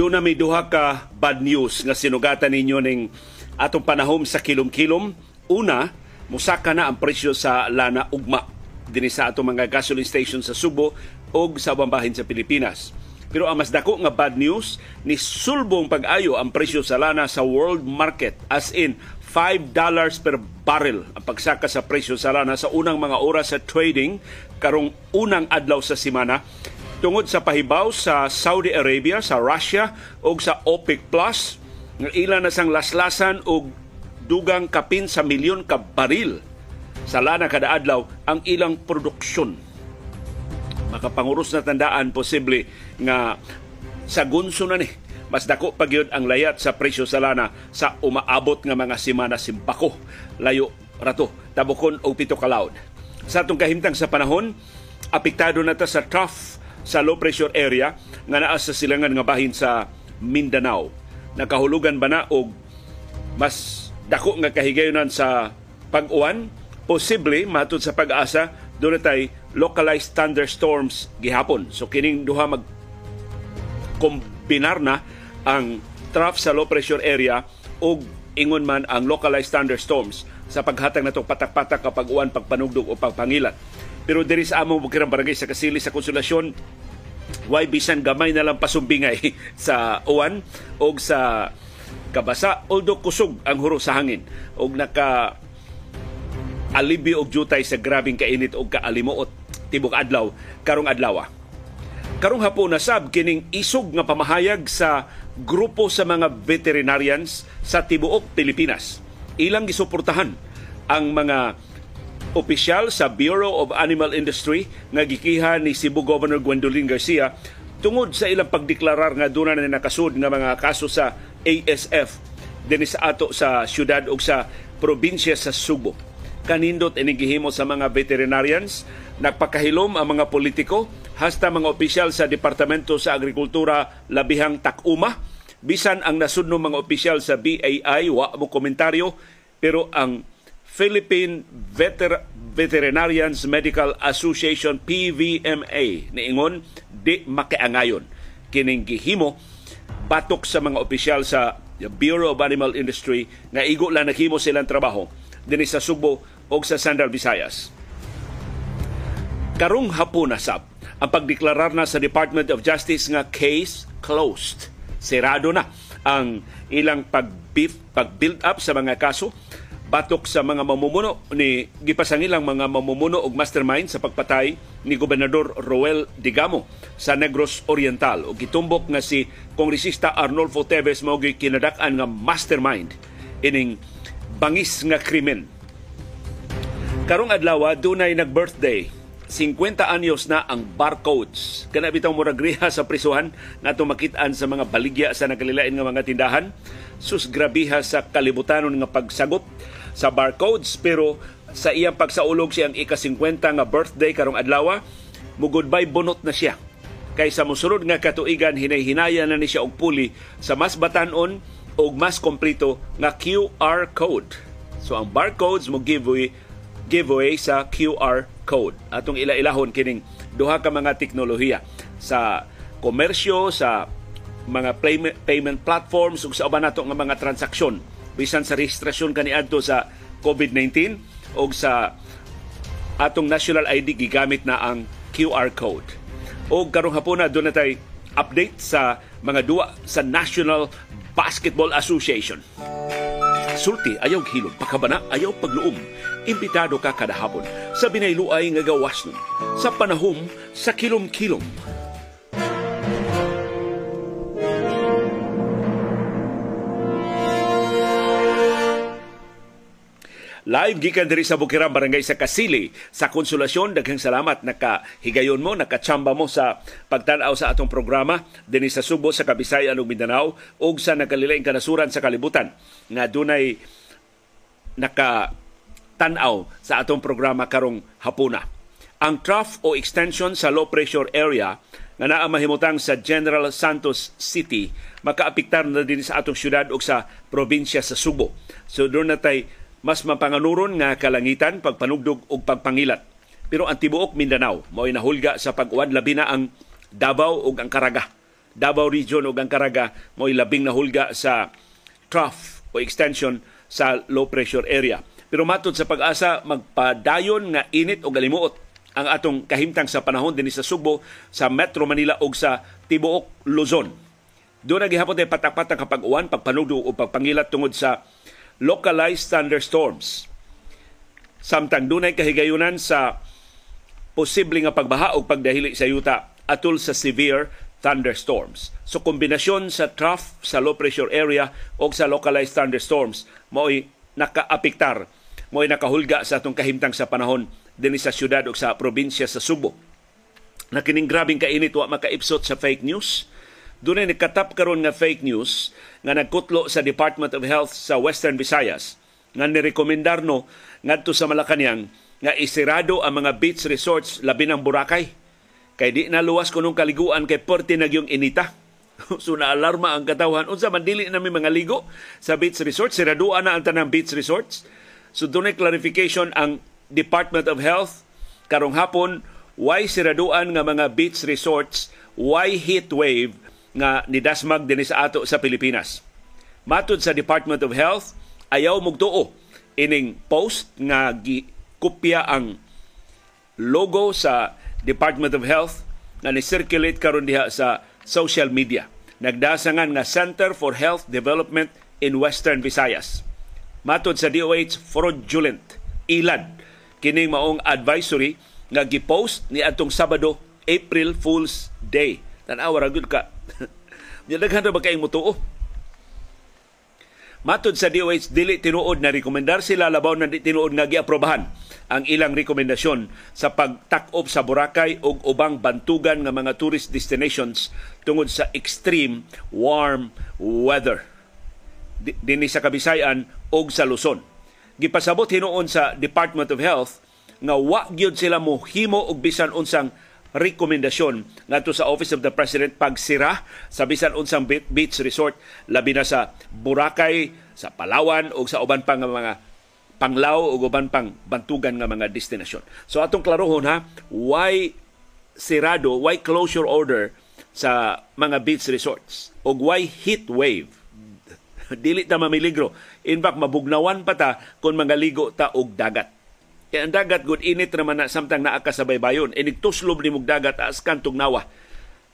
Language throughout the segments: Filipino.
Doon na may duha ka bad news nga sinugatan ninyo ning atong panahom sa kilom-kilom. Una, musaka na ang presyo sa lana ugma dinhi sa atong mga gasoline station sa Subo o sa bambahin sa Pilipinas. Pero ang mas dako nga bad news ni sulbong pag-ayo ang presyo sa lana sa world market as in $5 per barrel ang pagsaka sa presyo sa lana sa unang mga oras sa trading karong unang adlaw sa semana tungod sa pahibaw sa Saudi Arabia, sa Russia o sa OPEC Plus nga ilan na sang laslasan og dugang kapin sa milyon ka baril sa lana kada adlaw ang ilang produksyon. Makapanguros na tandaan posible nga sa gunso na ni mas dako pa gyud ang layat sa presyo sa lana sa umaabot nga mga semana simpako. Layo rato tabukon og pito ka sa atong kahimtang sa panahon apektado na ta sa trough sa low pressure area nga naa sa silangan nga bahin sa Mindanao. Nakahulugan ba na og mas dako nga kahigayonan sa pag-uwan? Posible matud sa pag-asa doon localized thunderstorms gihapon. So kining duha mag kombinar na ang trough sa low pressure area ug ingon man ang localized thunderstorms sa paghatag natong patak-patak kapag uwan, pagpanugdog o pagpangilat. Pero diri sa among bukirang barangay sa Kasili sa Konsolasyon, why bisan gamay na lang pasumbingay sa uwan o sa kabasa although kusog ang huro sa hangin og naka alibyo og jutay sa grabing kainit og kaalimuot tibok adlaw karong adlaw karong hapon na sab kining isog nga pamahayag sa grupo sa mga veterinarians sa tibuok Pilipinas. Ilang gisuportahan ang mga opisyal sa Bureau of Animal Industry nga gikiha ni Cebu Governor Gwendolyn Garcia tungod sa ilang pagdeklarar nga doon na nakasud nga mga kaso sa ASF din sa ato sa syudad o sa probinsya sa Subo. Kanindot inigihimo sa mga veterinarians, nagpakahilom ang mga politiko, hasta mga opisyal sa Departamento sa Agrikultura labihang takuma bisan ang nasudno mga opisyal sa BAI wa mo komentaryo pero ang Philippine Veter- Veterinarians Medical Association PVMA niingon di makiangayon kining gihimo batok sa mga opisyal sa Bureau of Animal Industry nga igo lang naghimo silang trabaho dinhi sa Subo o sa Sandal Visayas. Karong hapon na sab ang pagdeklarar na sa Department of Justice nga case closed. Serado na ang ilang pag-beef, pag-build up sa mga kaso batok sa mga mamumuno ni gipasangilang mga mamumuno og mastermind sa pagpatay ni gobernador Roel Digamo sa Negros Oriental ug gitumbok nga si kongresista Arnolfo Teves mao kinadak-an nga mastermind ining bangis nga krimen. Karong adlaw dunay nag-birthday 50 anyos na ang barcodes. Kana bitaw murag riha sa prisuhan nato makitaan sa mga baligya sa nagkalilain nga mga tindahan. Sus grabiha sa kalibutanon nga pagsagot sa barcodes pero sa iyang pagsaulog siyang ika-50 nga birthday karong adlaw, goodbye bunot na siya. Kaysa mosunod nga katuigan hinay-hinaya na ni siya og puli sa mas batanon og mas kompleto nga QR code. So ang barcodes mo giveaway giveaway sa QR code. Atong ila-ilahon kining duha ka mga teknolohiya sa komersyo, sa mga payment platforms ug sa uban nato nga mga transaksyon bisan sa rehistrasyon kaniadto sa COVID-19 o sa atong national ID gigamit na ang QR code. O karong hapon na doon natay update sa mga duwa sa National Basketball Association. Sulti, ayaw hilog, pakabana, ayaw pagluom. Imbitado ka kada hapon sa binayluay nga gawas nun, sa panahom sa kilom-kilom. Live gikan diri sa Bukirang Barangay sa Kasili sa Konsolasyon daghang salamat nakahigayon mo nakachamba mo sa pagtan-aw sa atong programa dinhi sa Subo sa Kabisayan ug Mindanao ug sa nagkalilaing kanasuran sa kalibutan nga dunay naka tan-aw sa atong programa karong hapuna. Ang trough o extension sa low pressure area nga naa mahimutang sa General Santos City makaapektar na din sa atong syudad ug sa probinsya sa Subo. So doon na tay mas mapanganuron nga kalangitan, pagpanugdog ug pagpangilat. Pero ang tibuok Mindanao mao'y nahulga sa pag-uwan labi na ang Davao ug ang Caraga. Davao Region ug ang Caraga mo'y labing nahulga sa trough o extension sa low pressure area. Pero matod sa pag-asa, magpadayon nga init o galimuot ang atong kahimtang sa panahon din sa Subo, sa Metro Manila o sa Tibuok, Luzon. Doon na gihapon tayo patak-patak kapag uwan, pagpanugdo o pagpangilat tungod sa localized thunderstorms. Samtang dunay kahigayunan sa posible nga pagbaha o pagdahili sa yuta atol sa severe thunderstorms. So kombinasyon sa trough sa low pressure area o sa localized thunderstorms mo'y nakaapektar, mo'y nakahulga sa atong kahimtang sa panahon din sa syudad o sa probinsya sa Subo. Na kining grabing kainit wa makaipsot sa fake news. Doon ay nagkatap karon nga fake news nga nagkutlo sa Department of Health sa Western Visayas nga nirekomendar no ngadto sa Malacañang nga isirado ang mga beach resorts labi ng Boracay. Kay di naluwas kunong kaliguan kay porte nagyong inita. so naalarma ang katawhan. Unsa man dili na may mga ligo sa beach resorts, siraduan na ang tanang beach resorts. So doon clarification ang Department of Health karong hapon why siraduan nga mga beach resorts, why heat wave nga nidasmag dinhi sa ato sa Pilipinas. Matod sa Department of Health, ayaw mugtuo ining post nga gikopya ang logo sa Department of Health nga ni-circulate karon diha sa social media. Nagdasangan nga Center for Health Development in Western Visayas. Matod sa DOH, fraudulent, ilad kining maong advisory nga gipost ni atong Sabado, April Fool's Day. Tanawa ra gud ka. Daghan ra ba kay mutuo? Matod sa DOH, dili tinuod na rekomendar sila labaw na tinuod nga giaprobahan ang ilang rekomendasyon sa pagtak-op sa Boracay ug ubang bantugan nga mga tourist destinations tungod sa extreme warm weather dinhi sa Kabisayan ug sa Luzon gipasabot hinuon sa Department of Health nga wa gyud sila mo himo og bisan unsang rekomendasyon ngadto sa Office of the President pagsira sa bisan unsang beach resort labi na sa Boracay, sa Palawan o sa uban pang mga panglaw o uban pang bantugan nga mga destinasyon. So atong klarohon ha, why sirado, why closure order sa mga beach resorts? O why heat wave? Dili ta mamiligro In fact, mabugnawan pa ta kung mangaligo ta og dagat. Kaya ang dagat, good init naman na samtang naa ka sa baybayon. Inigtuslob ni mong dagat as kantong nawa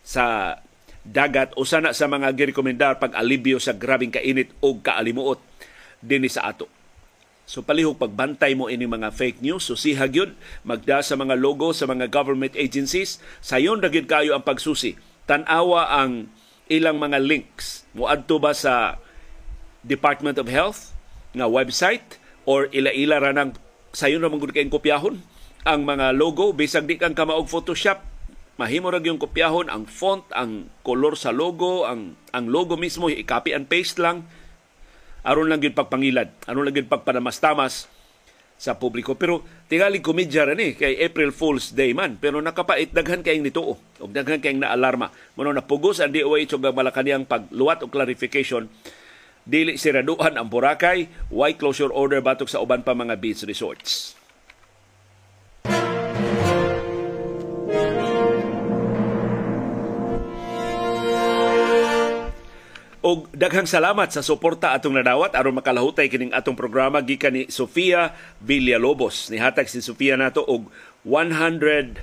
sa dagat o sana sa mga girekomendar pag alibyo sa grabing kainit o kaalimuot din sa ato. So palihog pagbantay mo ini mga fake news, so sihag yun, magda sa mga logo sa mga government agencies, sayon ra kayo ang pagsusi. Tanawa ang ilang mga links. Muadto ba sa Department of Health nga website or ila-ila ra nang sayon ra mangud kayong kopyahon ang mga logo bisag di kang kamaog Photoshop mahimo ra yung kopyahon ang font ang color sa logo ang ang logo mismo i-copy and paste lang. Aron lang gyud pagpangilad aron lang gyud pagpanamas-tamas sa publiko. Pero tingali komedya ra ni kay April Fools Day man pero nakapait daghan kayong nituo ug daghan kayong naalarma. Mano napugos ang DOH ug Malacanang pagluwat og clarification dili siraduhan ang Boracay, why closure order batok sa uban pa mga beach resorts. og daghang salamat sa suporta atong nadawat aron makalahutay kining atong programa gikan ni Sofia Villalobos. Nihatag si Sofia nato og 138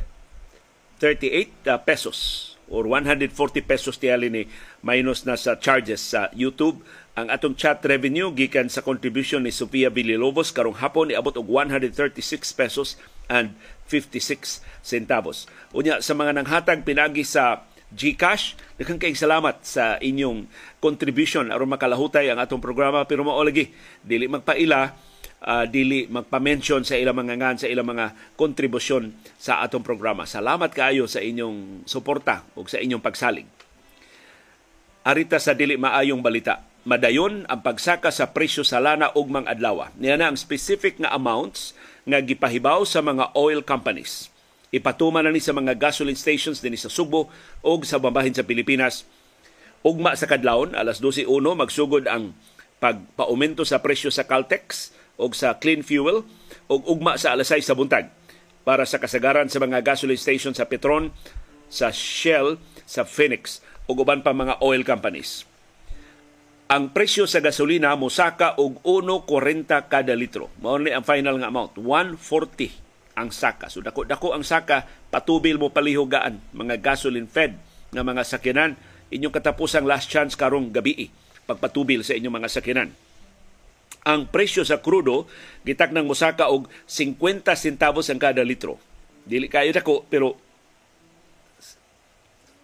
uh, pesos or 140 pesos tiyali ni minus na sa charges sa YouTube ang atong chat revenue gikan sa contribution ni Sofia Villalobos karong hapon niabot og 136 pesos and 56 centavos. Unya sa mga nanghatag pinagi sa GCash, daghang kayong salamat sa inyong contribution aron makalahutay ang atong programa pero mao lagi dili magpaila uh, dili magpa-mention sa ilang mga ngan sa ilang mga kontribusyon sa atong programa. Salamat kaayo sa inyong suporta ug sa inyong pagsalig. Arita sa dili maayong balita madayon ang pagsaka sa presyo sa lana ug mga adlaw. Niya na ang specific nga amounts nga gipahibaw sa mga oil companies. Ipatuman na ni sa mga gasoline stations dinhi sa Subo ug sa bambahin sa Pilipinas. Ugma sa kadlawon alas 12:01 magsugod ang pagpaumento sa presyo sa Caltex ug sa clean fuel ug ugma sa alas 6 sa buntag para sa kasagaran sa mga gasoline stations sa Petron, sa Shell, sa Phoenix ug uban pa mga oil companies. Ang presyo sa gasolina mosaka og 1.40 kada litro. Mao ni ang final nga amount, 140 ang saka. So dako dako ang saka patubil mo palihugaan mga gasoline fed nga mga sakyanan inyong katapusang last chance karong gabi pagpatubil sa inyong mga sakyanan. Ang presyo sa krudo gitak nang mosaka og 50 centavos ang kada litro. Dili kayo dako pero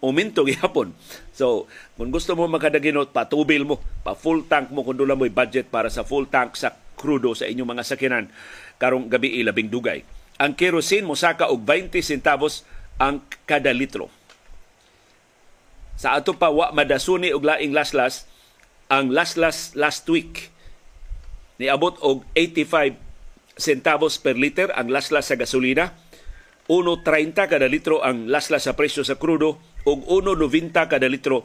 uminto gihapon. So, kung gusto mo makadaginot, patubil mo, pa full tank mo kung doon mo'y budget para sa full tank sa krudo sa inyong mga sakinan karong gabi ilabing dugay. Ang kerosene mo saka og 20 centavos ang kada litro. Sa ato pa wa madasuni og laing laslas ang laslas last week niabot og 85 centavos per liter ang laslas sa gasolina 1.30 kada litro ang laslas sa presyo sa krudo ug 1.90 kada litro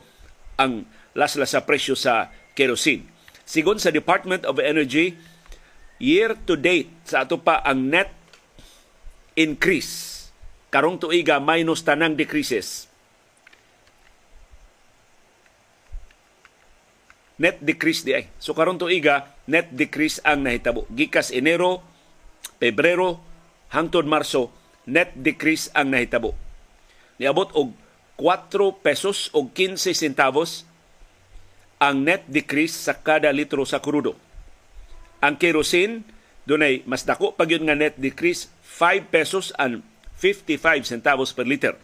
ang laslas sa presyo sa kerosene. Sigon sa Department of Energy, year to date sa ato pa ang net increase karong tuiga minus tanang decreases. Net decrease di ay. So karong tuiga net decrease ang nahitabo. Gikas Enero, Pebrero hangtod Marso net decrease ang nahitabo. Niabot og 4 pesos o 15 centavos ang net decrease sa kada litro sa krudo. Ang kerosene, dunay mas dako pag yun nga net decrease, 5 pesos and 55 centavos per liter.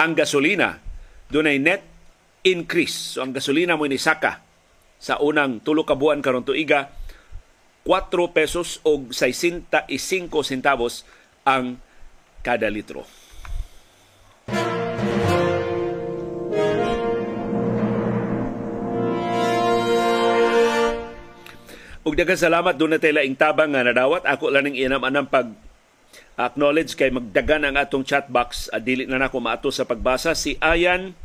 Ang gasolina, dunay net increase. So ang gasolina mo ni saka sa unang tulo ka buwan karon tuiga 4 pesos o 65 centavos ang kada litro. Ug daghang salamat doon na tayo laing tabang nga nadawat. Ako lang ning inam anang pag acknowledge kay magdagan ang atong chat box at dili na nako maato sa pagbasa si Ayan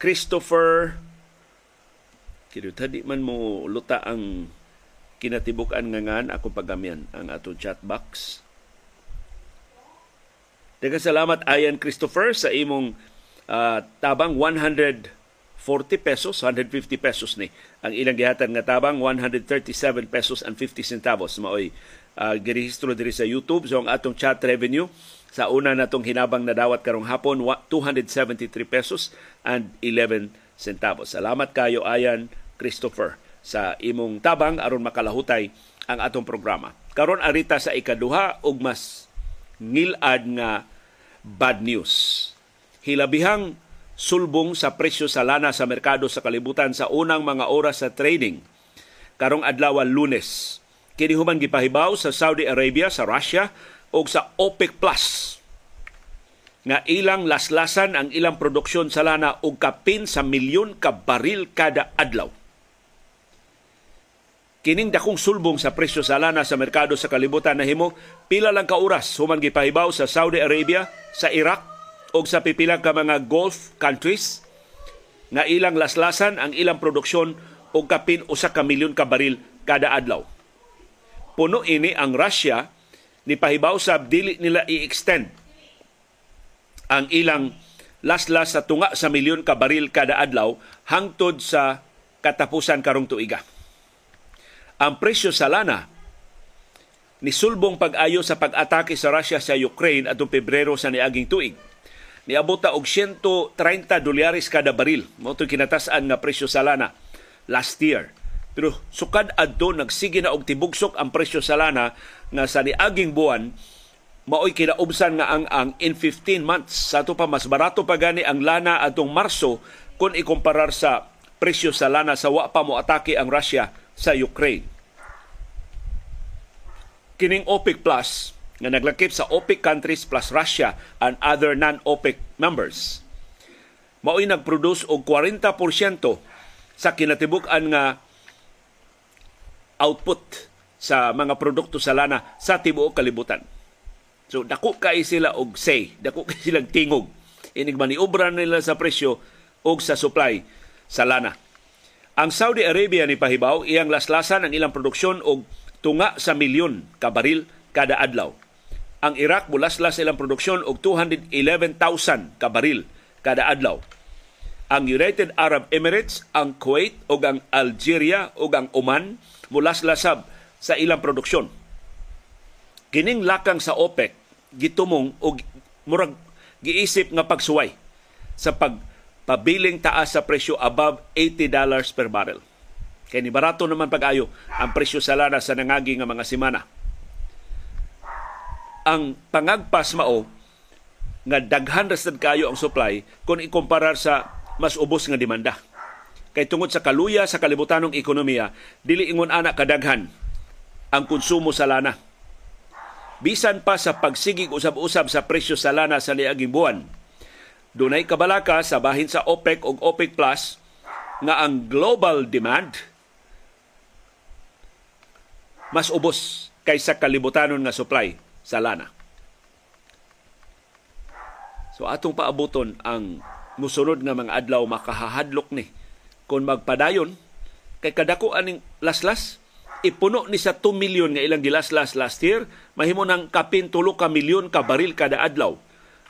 Christopher kino tadi man mo luta ang kinatibuk-an nga ngan ako pagamian ang atong chat box. Daghang salamat Ayan Christopher sa imong uh, tabang 100 40 pesos, 150 pesos ni. Ang ilang gihatan nga tabang 137 pesos and 50 centavos maoy uh, girehistro diri sa YouTube. So ang atong chat revenue sa una natong hinabang nadawat karong hapon 273 pesos and 11 centavos. Salamat kayo ayan Christopher sa imong tabang aron makalahutay ang atong programa. Karon arita sa ikaduha ug mas ngilad nga bad news. Hilabihang sulbong sa presyo sa lana sa merkado sa kalibutan sa unang mga oras sa trading karong adlaw Lunes. Kini human gipahibaw sa Saudi Arabia, sa Russia o sa OPEC Plus nga ilang laslasan ang ilang produksyon sa lana og kapin sa milyon ka baril kada adlaw. Kining dakong sulbong sa presyo sa lana sa merkado sa kalibutan nahimo pila lang ka oras human gipahibaw sa Saudi Arabia, sa Iraq o sa pipilang ka mga Gulf countries nga ilang laslasan ang ilang produksyon og kapin usa ka milyon ka baril kada adlaw. Puno ini ang Russia ni pahibaw sa dili nila i-extend ang ilang laslas sa tunga sa milyon ka baril kada adlaw hangtod sa katapusan karong tuiga. Ang presyo sa lana ni sulbong pag-ayo sa pag-atake sa Russia sa Ukraine atong Pebrero sa niaging tuig niabot og 130 dolyares kada baril. Mao to kinatasan nga presyo sa lana last year. Pero sukad adto nagsige na og tibugsok ang presyo sa lana nga sa niaging buwan maoy kinaubsan nga ang ang in 15 months sa to pa mas barato pa gani ang lana atong Marso kung ikumparar sa presyo sa lana sa wa pa mo atake ang Russia sa Ukraine. Kining OPEC Plus nga naglakip sa OPEC countries plus Russia and other non-OPEC members. Mao'y nagproduce og 40% sa kinatibuk-an nga output sa mga produkto sa lana sa tibuok kalibutan. So dako kay sila og say, dako kay silang tingog. Inig maniobra nila sa presyo og sa supply sa lana. Ang Saudi Arabia ni pahibaw iyang laslasan ang ilang produksyon og tunga sa milyon ka baril kada adlaw ang Iraq mulaslas ilang produksyon og 211,000 ka baril kada adlaw. ang United Arab Emirates, ang Kuwait ug ang Algeria ug ang Oman mulaslasab sa ilang produksyon. Kining lakang sa OPEC gitumong og murag giisip nga pagsuway sa pagpabiling taas sa presyo above 80 dollars per barrel. Kay ni barato naman pag-ayo ang presyo sa lana sa nangagi nga mga semana. Ang pangagpas mao nga daghan ra kayo ang supply kung ikumparar sa mas ubos nga demanda. Kay tungod sa kaluya sa kalibutanong ekonomiya, dili ingon ana kadaghan ang konsumo sa lana. Bisan pa sa pagsigig usab-usab sa presyo sa lana sa niaging buwan, dunay kabalaka sa bahin sa OPEC ug OPEC Plus nga ang global demand mas ubos kaysa kalibutanon nga supply sa lana. So atong paabuton ang musunod nga mga adlaw makahahadlok ni kung magpadayon kay kadako aning laslas ipuno ni sa 2 million nga ilang gilaslas last year mahimo nang kapin tulo ka milyon ka baril kada adlaw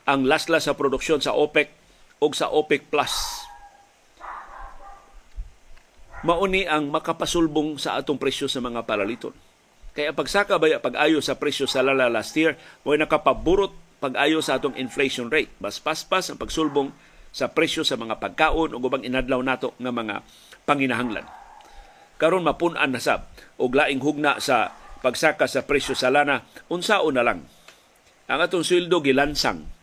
ang laslas sa produksyon sa OPEC o sa OPEC Plus mauni ang makapasulbong sa atong presyo sa mga palaliton. Kaya pagsaka ba pag-ayo sa presyo sa lala last year, mo nakapaburot pag-ayo sa atong inflation rate. Mas paspas ang pagsulbong sa presyo sa mga pagkaon o gubang inadlaw nato nga mga panginahanglan. Karon mapun-an na sab og laing hugna sa pagsaka sa presyo sa lana unsaon na lang. Ang atong sweldo gilansang.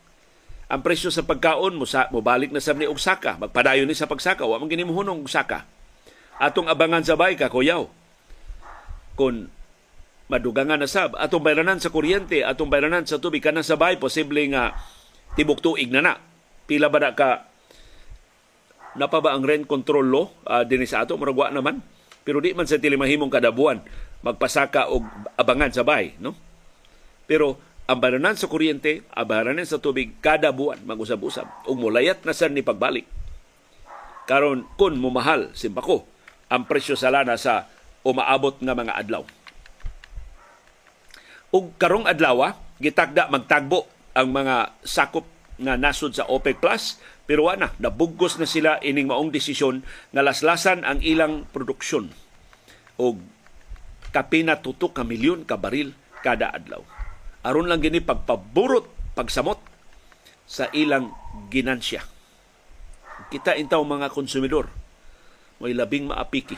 Ang presyo sa pagkaon mo sa mobalik na sab ni og saka, magpadayon ni sa pagsaka, wa man gini mohunong saka. Atong abangan sa bay ka kuyaw. Kun madugangan na sab atong bayranan sa kuryente, atong bayranan sa tubig kana sa bay posible nga tibok tuig na na. Pila ba na ka napa ba ang rent control law? Uh, dinhi sa ato murag naman. Pero di man sa tilimahimong kada buwan magpasaka og abangan sa bay no? Pero ang bananan sa kuryente, ang bananan sa tubig kada buwan mag-usab-usab ug mulayat na sa ni pagbalik. Karon kun mumahal simpako ang presyo sa lana sa umaabot nga mga adlaw. Ug karong adlaw gitakda magtagbo ang mga sakop nga nasod sa OPEC Plus pero ana nabugos na sila ining maong desisyon nga laslasan ang ilang produksyon og kapina tutok ka milyon ka baril kada adlaw. Aron lang gini pagpaburot pagsamot sa ilang ginansya. Kita intaw mga konsumidor may labing maapiki.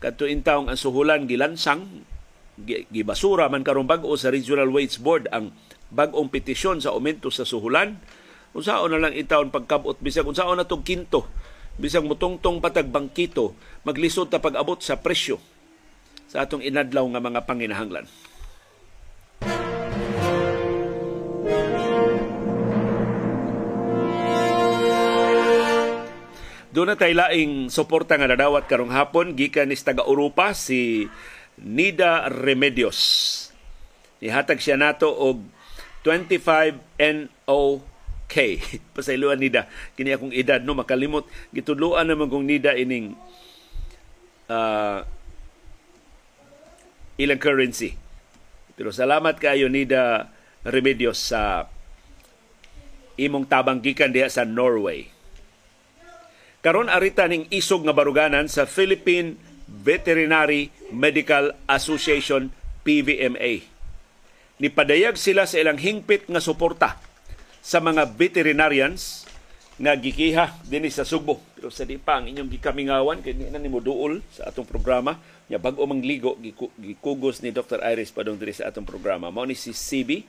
Kadto intaw ang suhulan gilansang gibasura man karon bag-o sa Regional Wage Board ang bag-ong petisyon sa aumento sa suhulan unsaon na lang itawon pagkabot bisag unsaon na tong kinto bisag mutungtong patag bangkito maglisod ta pag-abot sa presyo sa atong inadlaw nga mga panginahanglan Doon na tayo laing suporta nga nadawat karong hapon gikan ni taga Europa si Nida Remedios. Ihatag siya nato og 25 NOK. Pasayloan nida. Kini akong edad no makalimot. Gitudloan naman kong nida ining uh, ilang currency. Pero salamat kayo nida Remedios sa imong tabang gikan diha sa Norway. Karon arita ning isog nga baruganan sa Philippine Veterinary Medical Association PVMA nipadayag sila sa ilang hingpit nga suporta sa mga veterinarians nga gikiha dinhi sa Sugbo. Pero sa di pa ang inyong gikamingawan kay na nimo duol sa atong programa nya bag-o mangligo gikugos ni Dr. Iris padong diri sa atong programa. Mao ni si CB.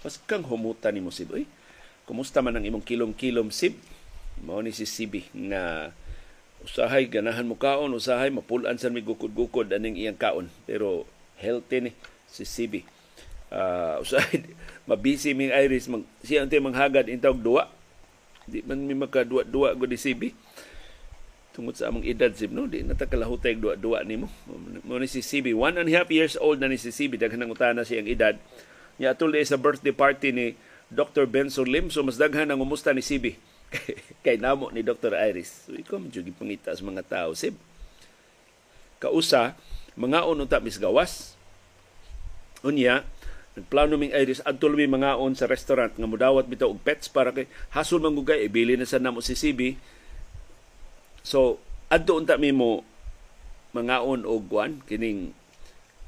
Mas kang humuta nimo Sib. Oy, kumusta man ang imong kilom-kilom Sib? Mao ni si CB nga usahay ganahan mo kaon, usahay mapulan sa mi gukod-gukod aning iyang kaon. Pero healthy ni si CB uh, usahay mabisi ming Iris mag siya ante manghagad intawg duwa. Di man mi makadua-dua go di CB tungod sa among edad sib no? Di natakalahutay duwa-duwa nimo. Mo ni si CB one and a half years old na ni si CB daghan nang utana siyang edad. Nya atul sa birthday party ni Dr. Benson Lim. So mas daghan ang umusta ni CB kay namo ni Dr. Iris so ikaw man jugi pangita sa mga tao sib kausa mga unta mis gawas unya Nagplano ming Iris adto mga on sa restaurant nga mudawat bitaw og pets para kay hasol mangugay ibili na sa namo si CB So, adto unta mi mo mangaon og guan kining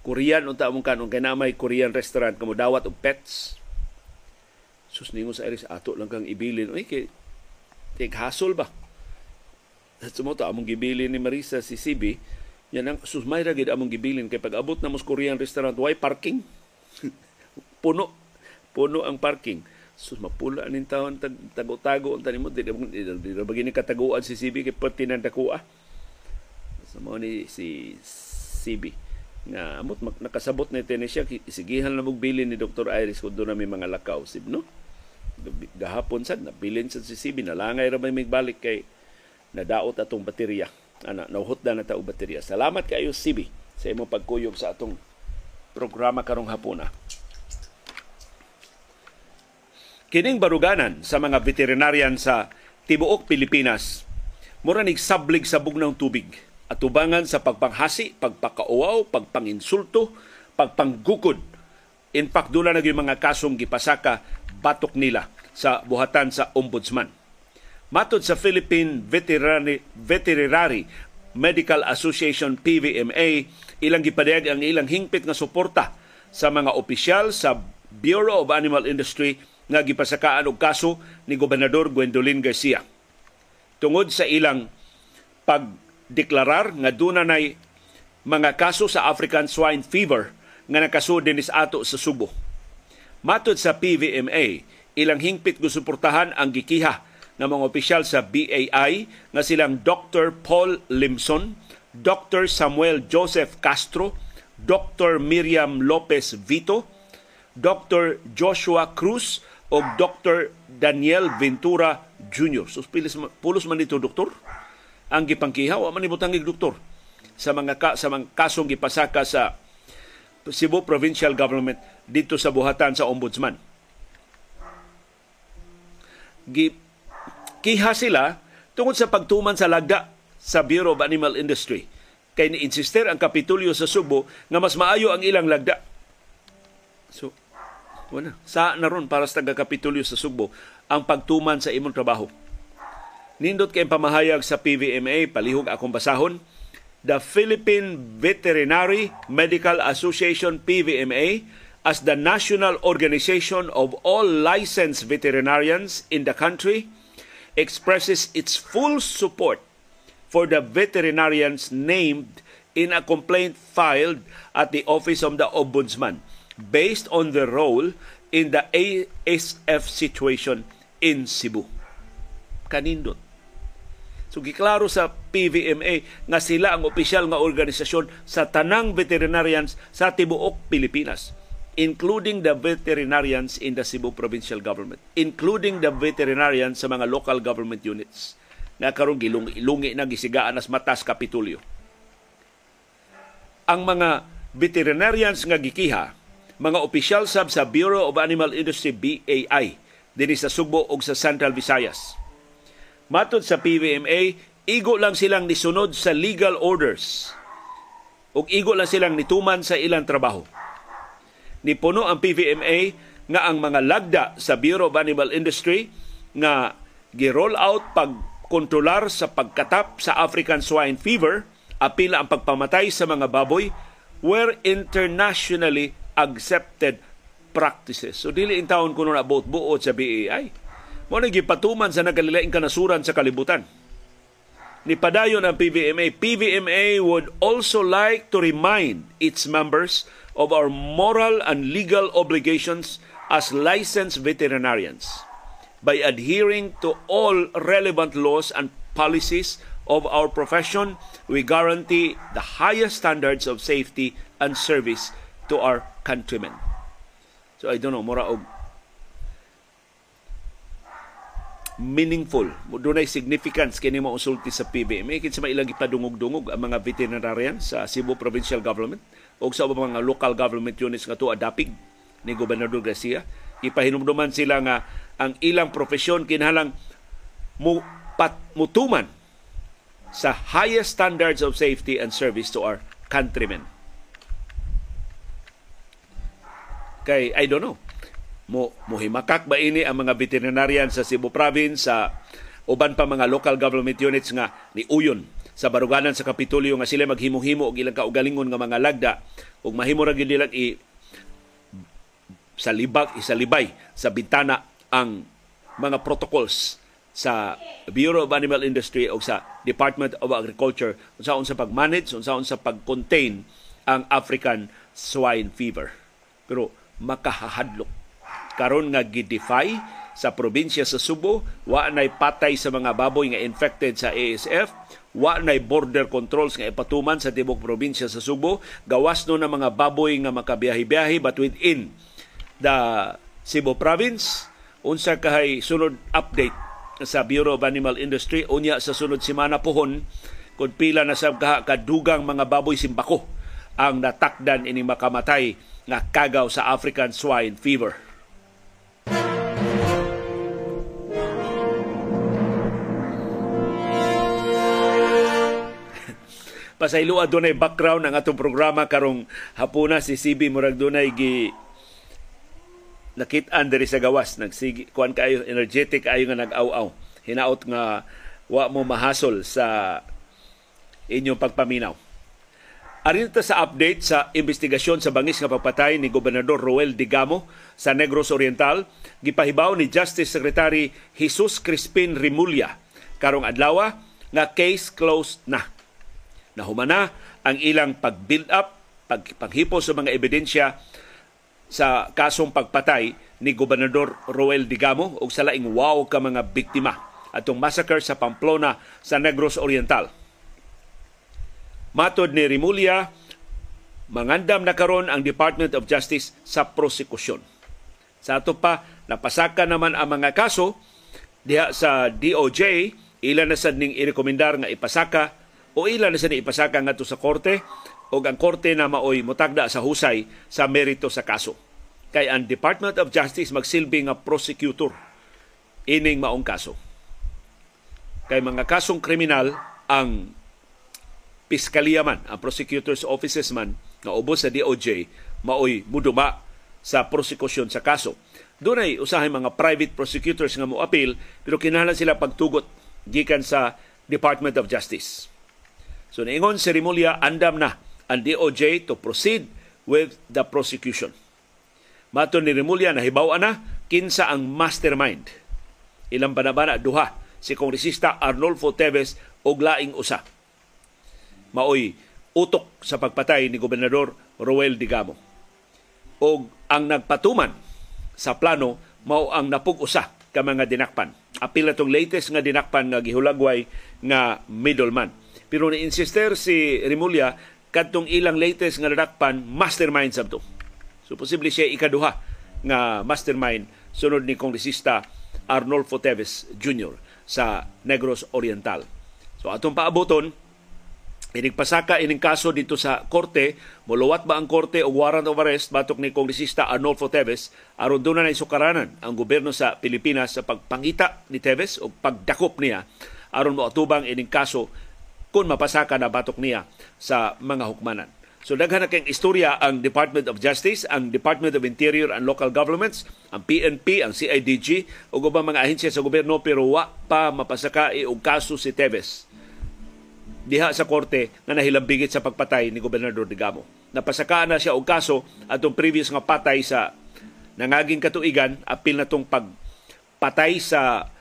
Korean unta mong kanon kay na may Korean restaurant kamo dawat og pets. Sus ningon sa Iris ato lang kang ibilin. Ay kay tig hasol ba? Sumo to among gibilin ni Marisa si CB yan ang sus may ra gid among gibilin. Kay pag abot na mos Korean restaurant why parking? puno. Puno ang parking. Sus mapula nin taon tag tago-tago unta nimo di di ra bagini kataguan si CB kay pati nang dakua sa mo ni si CB nga amot nakasabot na tini siya. Isigihan na bilin ni Dr. Iris kung doon na may mga lakaw sib no gahapon sad na bilin sa si CB na langay ra may balik kay nadaot atong baterya. Ana nauhot na ta og baterya. Salamat kayo CB sa imong pagkuyog sa atong programa karong hapuna. Kining baruganan sa mga veterinarian sa tibuok Pilipinas, mura nig sablig sa bugnang tubig. At tubangan sa pagpanghasi, pagpakauaw, pagpanginsulto, pagpanggukod. In fact, doon na yung mga kasong gipasaka batok nila sa buhatan sa ombudsman. Matod sa Philippine Veterinary, Veterinary Medical Association PVMA, ilang gipadayag ang ilang hingpit nga suporta sa mga opisyal sa Bureau of Animal Industry nga gipasakaan og kaso ni Gobernador Gwendolyn Garcia. Tungod sa ilang pagdeklarar nga duna nay mga kaso sa African swine fever nga nakasud dinis ato sa Subo. Matod sa PVMA, ilang hingpit go suportahan ang gikiha ng mga opisyal sa BAI nga silang Dr. Paul Limson, Dr. Samuel Joseph Castro, Dr. Miriam Lopez Vito, Dr. Joshua Cruz o Dr. Daniel Ventura Jr. So, pilis, pulos man dito, doktor. Ang gipangkiha, wa man ibutangig doktor sa mga ka, sa mga kasong gipasaka sa Cebu Provincial Government dito sa buhatan sa ombudsman. Gi, kiha sila tungod sa pagtuman sa lagda sa Bureau of Animal Industry. Kay ni-insister ang Kapitulyo sa Subo nga mas maayo ang ilang lagda. So, wala. Sa na ron para sa taga-kapitulyo sa Sugbo ang pagtuman sa imong trabaho. Nindot kay pamahayag sa PVMA, palihog akong basahon, the Philippine Veterinary Medical Association PVMA as the national organization of all licensed veterinarians in the country expresses its full support for the veterinarians named in a complaint filed at the Office of the Ombudsman based on the role in the ASF situation in Cebu. Kanindot. So giklaro sa PVMA nga sila ang opisyal nga organisasyon sa tanang veterinarians sa tibuok Pilipinas including the veterinarians in the Cebu Provincial Government, including the veterinarians sa mga local government units nga karon gilungi na gisigaan as matas kapitulyo. Ang mga veterinarians nga gikiha mga opisyal sab sa Bureau of Animal Industry BAI dinhi sa Sugbo ug sa Central Visayas. Matod sa PVMA, igo lang silang nisunod sa legal orders ug igo lang silang nituman sa ilang trabaho. Nipuno ang PVMA nga ang mga lagda sa Bureau of Animal Industry nga gi-roll out pagkontrolar sa pagkatap sa African swine fever apila ang pagpamatay sa mga baboy were internationally accepted practices. So dili in taon kuno na buot buot sa BAI. Na gipatuman sa nagkalilaing kanasuran sa kalibutan. Ni padayon ang PVMA. PVMA would also like to remind its members of our moral and legal obligations as licensed veterinarians by adhering to all relevant laws and policies of our profession, we guarantee the highest standards of safety and service to our countrymen. So I don't know, mura og meaningful. Doon ay significance kini mo usulti sa PBM. May sa mailang ipadungog-dungog ang mga veterinarian sa Cebu Provincial Government o sa mga local government units nga to adapig ni Gobernador Garcia. Ipahinumduman sila nga ang ilang profesyon kinahanglan mu pat mutuman sa highest standards of safety and service to our countrymen. kay I don't know mo muhimakak ba ini ang mga veterinarian sa Cebu province sa uban pa mga local government units nga ni uyon sa baruganan sa Kapitolyo nga sila maghimo-himo og ilang kaugalingon nga mga lagda ug mahimo ra gyud nilang i sa libag isalibay sa bintana ang mga protocols sa Bureau of Animal Industry o sa Department of Agriculture unsaon sa pag-manage unsaon sa pag-contain ang African swine fever. Pero makahahadlok karon nga gidefy sa probinsya sa Subo, wa nay patay sa mga baboy nga infected sa ASF, wa nay border controls nga ipatuman sa tibok probinsya sa Subo, gawas no na mga baboy nga makabiyahe-biyahe but within the Cebu province. Unsa kahay sunod update sa Bureau of Animal Industry? Unya sa sunod semana pohon kung pila na sa kadugang mga baboy simbako ang natakdan ini makamatay nga kagaw sa African swine fever. Pasaylo adunay background ang atong programa karong hapuna. Si CB murag dunay gi nakit-an diri sa gawas. Nagsigi kuan kayo energetic ayo nga nag-aw-aw. Hinaot nga wa mo mahasol sa inyong pagpaminaw. Arin sa update sa investigasyon sa bangis nga pagpatay ni Gobernador Roel Digamo sa Negros Oriental, gipahibaw ni Justice Secretary Jesus Crispin Rimulya karong adlaw nga case closed na Nahumana ang ilang pag-build up, pag paghipo sa mga ebidensya sa kasong pagpatay ni Gobernador Roel Digamo o sa laing wow ka mga biktima atong massacre sa Pamplona sa Negros Oriental. Matod ni Rimulya, mangandam na karon ang Department of Justice sa prosekusyon. Sa ato pa, napasaka naman ang mga kaso diha sa DOJ, ilan na sad ning irekomendar nga ipasaka o ilan na sa ipasaka ngadto sa korte o ang korte na maoy mutagda sa husay sa merito sa kaso. Kay ang Department of Justice magsilbi nga prosecutor ining maong kaso. Kay mga kasong kriminal ang piskalya man, ang prosecutor's offices man nga ubos sa DOJ maoy muduma sa prosekusyon sa kaso. Doon ay usahay mga private prosecutors nga mo appeal pero kinahanglan sila pagtugot gikan sa Department of Justice. So niingon si andam na ang DOJ to proceed with the prosecution. Mato ni Rimulya na hibaw na kinsa ang mastermind. Ilang banabana duha si Kongresista Arnolfo Teves og laing usa. Maoy utok sa pagpatay ni Gobernador Roel Digamo. Og ang nagpatuman sa plano mao ang napug-usa ka mga dinakpan. Apil na latest nga dinakpan nga gihulagway nga middleman pero ni-insister si Rimulya kadtong ilang latest nga nadakpan mastermind sabto. So posible siya ikaduha nga mastermind sunod ni kongresista Arnolfo Teves Jr. sa Negros Oriental. So atong paaboton Inigpasaka ining kaso dito sa korte, muluwat ba ang korte o warrant of arrest batok ni Kongresista Arnolfo Teves aron doon na sukaranan ang gobyerno sa Pilipinas sa pagpangita ni Teves o pagdakop niya aron mo atubang ining kaso kung mapasaka na batok niya sa mga hukmanan. So daghan na kayong istorya ang Department of Justice, ang Department of Interior and Local Governments, ang PNP, ang CIDG, ug ubang mga ahensya sa gobyerno pero wa pa mapasaka og kaso si Teves diha sa korte nga nahilambigit sa pagpatay ni Gobernador Digamo. Napasaka na siya og kaso atong previous nga patay sa nangaging katuigan apil na tong pagpatay sa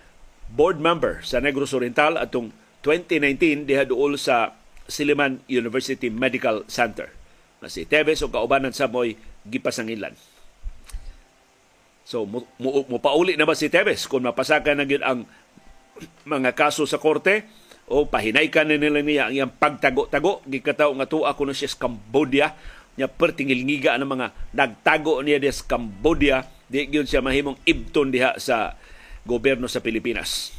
board member sa Negros Oriental atong 2019 diha duol sa Siliman University Medical Center. Na si Teves o kaubanan sa mo'y gipasangilan. So, mo, mo, mo pauli na ba si Teves kung mapasaka na yun ang mga kaso sa korte? O pahinaykan na nila niya ang iyang pagtago-tago? Gikataw nga tuwa kuno siya sa Cambodia. Nya pertingil ngiga ng mga nagtago niya sa Cambodia. Di gyud siya mahimong ibton diha sa gobyerno sa Pilipinas.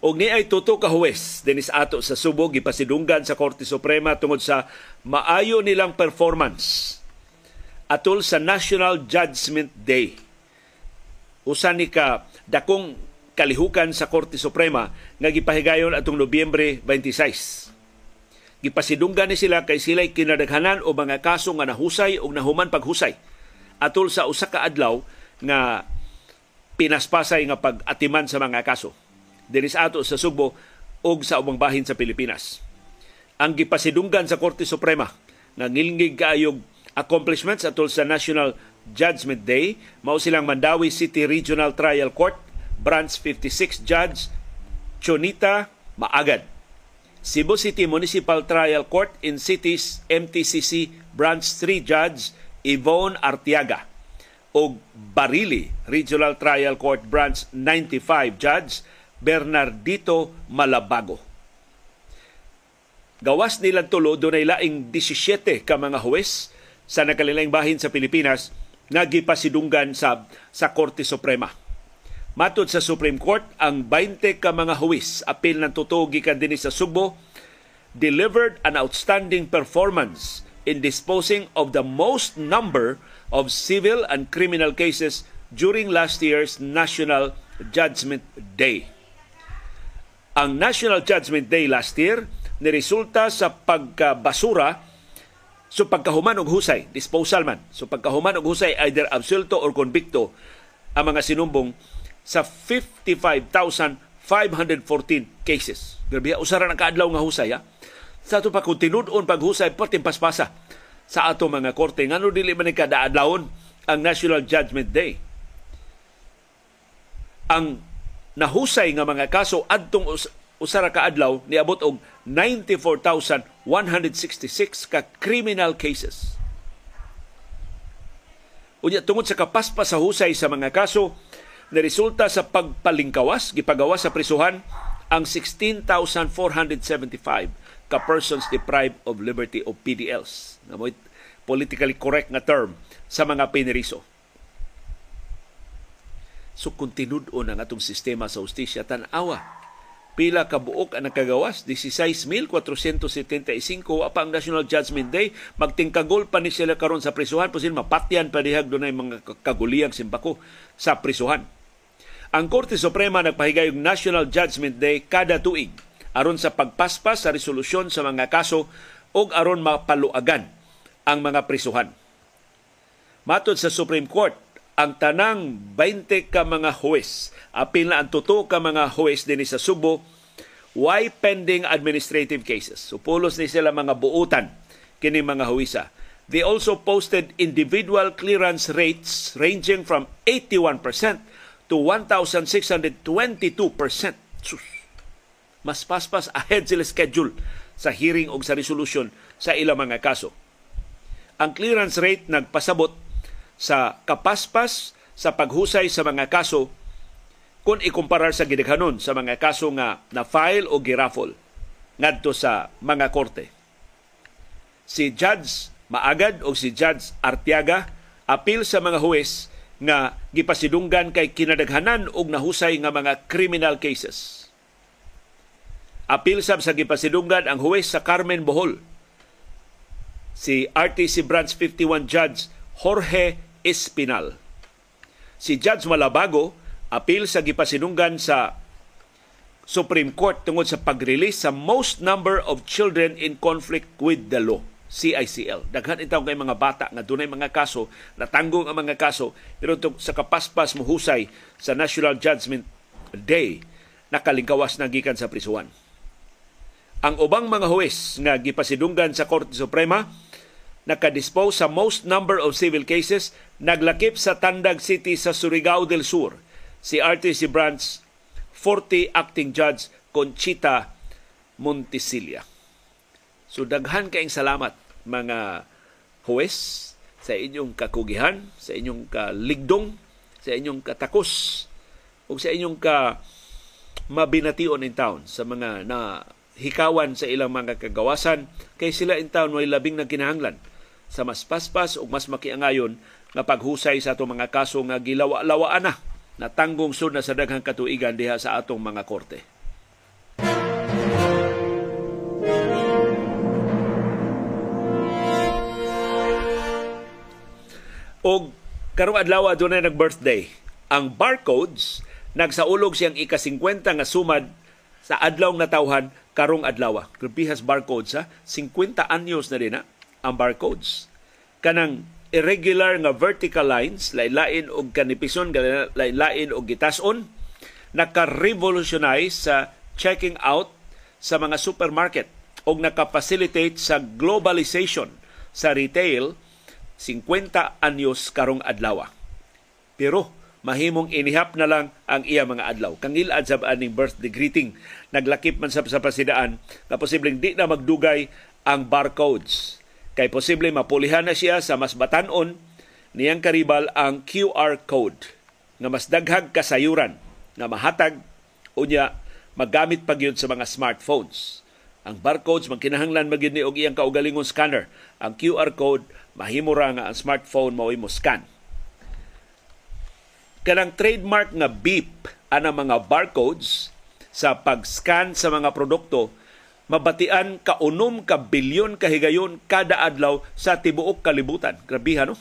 Og ni ay tuto ka huwes dinis ato sa Subo gipasidunggan sa Korte Suprema tungod sa maayo nilang performance atol sa National Judgment Day. Usa ni ka dakong kalihukan sa Korte Suprema nga gipahigayon atong Nobyembre 26. Gipasidunggan ni sila kay sila'y kinadaghanan o mga kaso nga nahusay o nahuman paghusay atol sa usa ka adlaw nga pinaspasay nga pag-atiman sa mga kaso diri sa ato sa Sugbo ug sa ubang bahin sa Pilipinas. Ang gipasidunggan sa Korte Suprema nga ngilngig kaayog accomplishments atol sa National Judgment Day mao silang Mandawi City Regional Trial Court Branch 56 Judge Chonita Maagad Cebu City Municipal Trial Court in Cities MTCC Branch 3 Judge Yvonne Artiaga o Barili Regional Trial Court Branch 95 Judge Bernardito Malabago. Gawas nilang tulo, doon ay laing 17 ka mga huwes sa nakalilang bahin sa Pilipinas nga gipasidunggan sa, sa Korte Suprema. Matod sa Supreme Court, ang 20 ka mga huwis apil ng totoo gikan dinhi sa Subo delivered an outstanding performance in disposing of the most number of civil and criminal cases during last year's National Judgment Day. Ang National Judgment Day last year niresulta sa pagkabasura so pagkahuman og husay, disposal man. So pagkahuman og husay either absulto or convicto ang mga sinumbong sa 55,514 cases. Grabe, usara ng kaadlaw nga husay, ha? Sa ito pa, kung tinudon paghusay, pating paspasa sa ato mga korte. Nga dili man kada adlawon ang National Judgment Day. Ang nahusay nga mga kaso adtong usara ka adlaw niabot og 94,166 ka criminal cases. Unya tungod sa kapaspas sa husay sa mga kaso, na resulta sa pagpalingkawas, gipagawas sa prisuhan ang 16,475 ka persons deprived of liberty o PDLs. Na mo politically correct nga term sa mga piniriso. So kung tinud-on ang atong sistema sa ustisya, tanawa, pila ka buok ang nakagawas, 16,475 apa ang National Judgment Day, magtingkagol pa ni sila karon sa prisuhan, po sila mapatyan pa dihag doon mga kaguliyang simbako sa prisuhan. Ang Korte Suprema nagpahigayong National Judgment Day kada tuig aron sa pagpaspas sa resolusyon sa mga kaso ug aron mapaluagan ang mga prisuhan. Matod sa Supreme Court, ang tanang 20 ka mga huwes, apil na ang tuto ka mga huwes din sa Subo, why pending administrative cases. So pulos ni sila mga buutan kini mga huwisa. They also posted individual clearance rates ranging from 81% to 1,622%. Sus. Mas paspas ahead sila schedule sa hearing o sa resolution sa ilang mga kaso. Ang clearance rate nagpasabot sa kapaspas sa paghusay sa mga kaso kung ikumparar sa gidaghanon sa mga kaso nga na-file o girafol ngadto sa mga korte. Si Judge Maagad o si Judge Artiaga apil sa mga huwes nga gipasidunggan kay kinadaghanan og nahusay nga mga criminal cases. Apil sab sa gipasidunggan ang huwes sa Carmen Bohol. Si RTC Branch 51 Judge Jorge Espinal. Si Judge Malabago apil sa gipasidunggan sa Supreme Court tungod sa pag-release sa most number of children in conflict with the law. CICL. Daghan itaw kay mga bata nga dunay mga kaso, natanggong ang mga kaso, pero sa kapaspas muhusay sa National Judgment Day, nakalingkawas na gikan sa prisuhan. Ang ubang mga huwes nga gipasidunggan sa Korte Suprema nakadispose sa most number of civil cases naglakip sa Tandag City sa Surigao del Sur si RTC Branch 40 Acting Judge Conchita Montesilia. So daghan kaing salamat mga huwes sa inyong kakugihan, sa inyong kaligdong, sa inyong katakos, o sa inyong ka mabination in town sa mga na hikawan sa ilang mga kagawasan kay sila in town may labing na kinahanglan sa mas paspas o mas makiangayon nga paghusay sa atong mga kaso nga gilawa-lawaan na natanggong sud na sa daghang katuigan diha sa atong mga korte. Og karong adlaw adunay nag-birthday. Ang barcodes nagsaulog siyang ika-50 nga sumad sa adlaw natawhan karong adlaw. Grabihas barcodes ha. 50 anyos na din na ang barcodes. Kanang irregular nga vertical lines, lain-lain og kanipison, lain-lain og gitason, naka-revolutionize sa checking out sa mga supermarket og naka-facilitate sa globalization sa retail 50 anyos karong adlaw. Pero mahimong inihap na lang ang iya mga adlaw. Kangilad sa aning birthday greeting, naglakip man sa, sa pasidaan na posibleng di na magdugay ang barcodes kay posible mapulihan na siya sa mas batanon niyang karibal ang QR code nga mas daghag kasayuran nga mahatag unya magamit pa sa mga smartphones. Ang barcodes magkinahanglan magyud ni og iyang kaugalingon scanner. Ang QR code mahimo ra nga ang smartphone mao mo scan. Kanang trademark nga beep ana mga barcodes sa pag-scan sa mga produkto mabatian ka unom ka bilyon ka higayon kada adlaw sa tibuok kalibutan. Grabe no?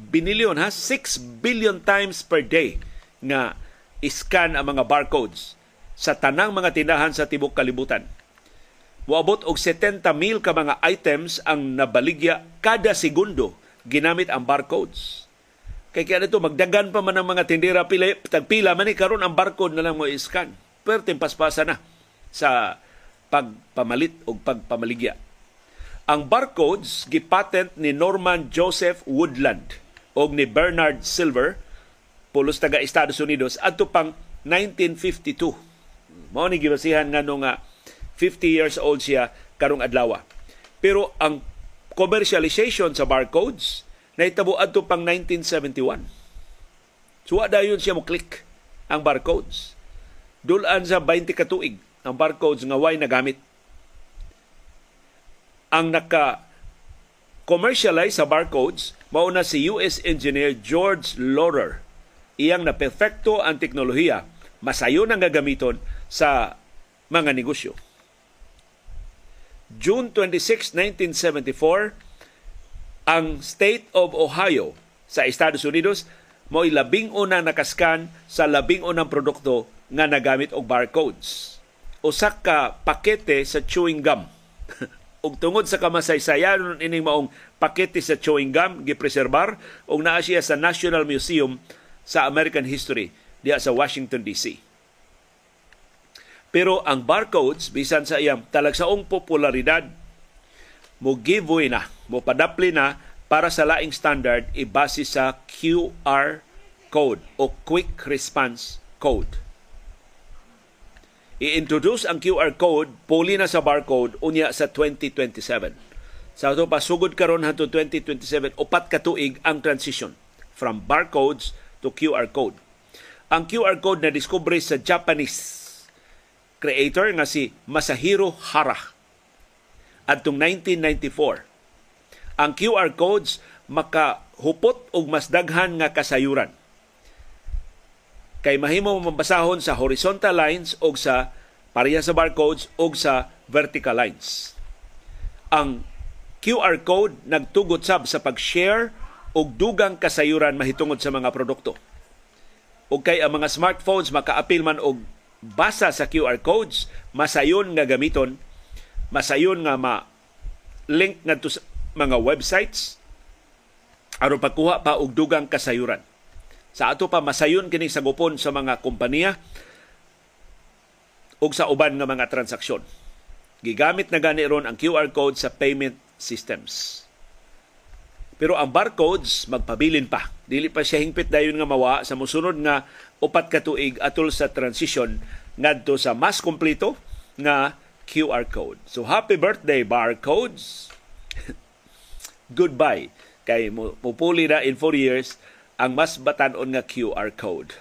Binilyon ha, 6 billion times per day nga iskan ang mga barcodes sa tanang mga tindahan sa tibuok kalibutan. Moabot og 70 mil ka mga items ang nabaligya kada segundo ginamit ang barcodes. Kay kaya nito magdagan pa man ang mga tindera pila tagpila man ni karon ang barcode na lang mo iskan. Pero timpaspasa na sa pagpamalit o pagpamaligya. Ang barcodes gipatent ni Norman Joseph Woodland o ni Bernard Silver pulos taga Estados Unidos adto pang 1952. Mao ni gibasihan nga nga 50 years old siya karong adlaw. Pero ang commercialization sa barcodes nahitabo adto pang 1971. So wa dayon siya mo click ang barcodes. Dulan sa 20 ka tuig ang barcodes nga way nagamit. Ang naka commercialize sa barcodes mao na si US engineer George Laurer. Iyang na perfecto ang teknolohiya, masayo nang gagamiton sa mga negosyo. June 26, 1974, ang State of Ohio sa Estados Unidos mo labing una nakaskan sa labing unang produkto nga nagamit og barcodes usa ka pakete sa chewing gum. ug tungod sa kamasaysayan ining maong pakete sa chewing gum gipreserbar ug naa siya sa National Museum sa American History diha sa Washington DC. Pero ang barcodes bisan sa iyang talagsaong popularidad mo giveaway na, mo padapli na para sa laing standard ibase sa QR code o quick response code i-introduce ang QR code puli na sa barcode unya sa 2027. Sa ato pasugod karon hangtod 2027 upat ka tuig ang transition from barcodes to QR code. Ang QR code na diskubre sa Japanese creator nga si Masahiro Hara adtong 1994. Ang QR codes makahupot og mas daghan nga kasayuran kay mahimo mabasahon sa horizontal lines o sa pareha sa barcodes o sa vertical lines. Ang QR code nagtugot sab sa pag-share og dugang kasayuran mahitungod sa mga produkto. O kay ang mga smartphones makaapil man og basa sa QR codes, masayon nga gamiton, masayon nga ma link ngadto sa mga websites aron pagkuha pa og dugang kasayuran. Sa ato pa masayon kini sa gupon sa mga kompanya ug sa uban nga mga transaksyon. Gigamit na gani ron ang QR code sa payment systems. Pero ang barcodes magpabilin pa. Dili pa siya hingpit dayon nga mawa sa musunod nga upat ka tuig atol sa transition ngadto sa mas kompleto nga QR code. So happy birthday barcodes. Goodbye kay mupuli na in 4 years ang mas batanon nga QR code.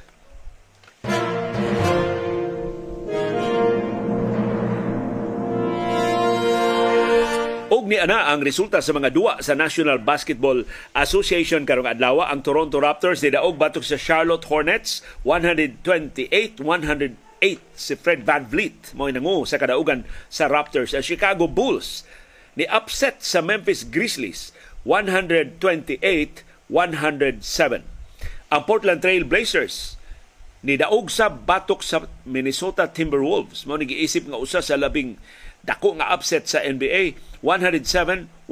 Og ni ana ang resulta sa mga duwa sa National Basketball Association karong adlaw ang Toronto Raptors nidaog batok sa Charlotte Hornets 128-108 si Fred VanVleet mo nangu sa kadaugan sa Raptors ang Chicago Bulls ni upset sa Memphis Grizzlies 128 107. Ang Portland Trail Blazers ni daog sa batok sa Minnesota Timberwolves. Mo giisip nga usa sa labing dako nga upset sa NBA 107-105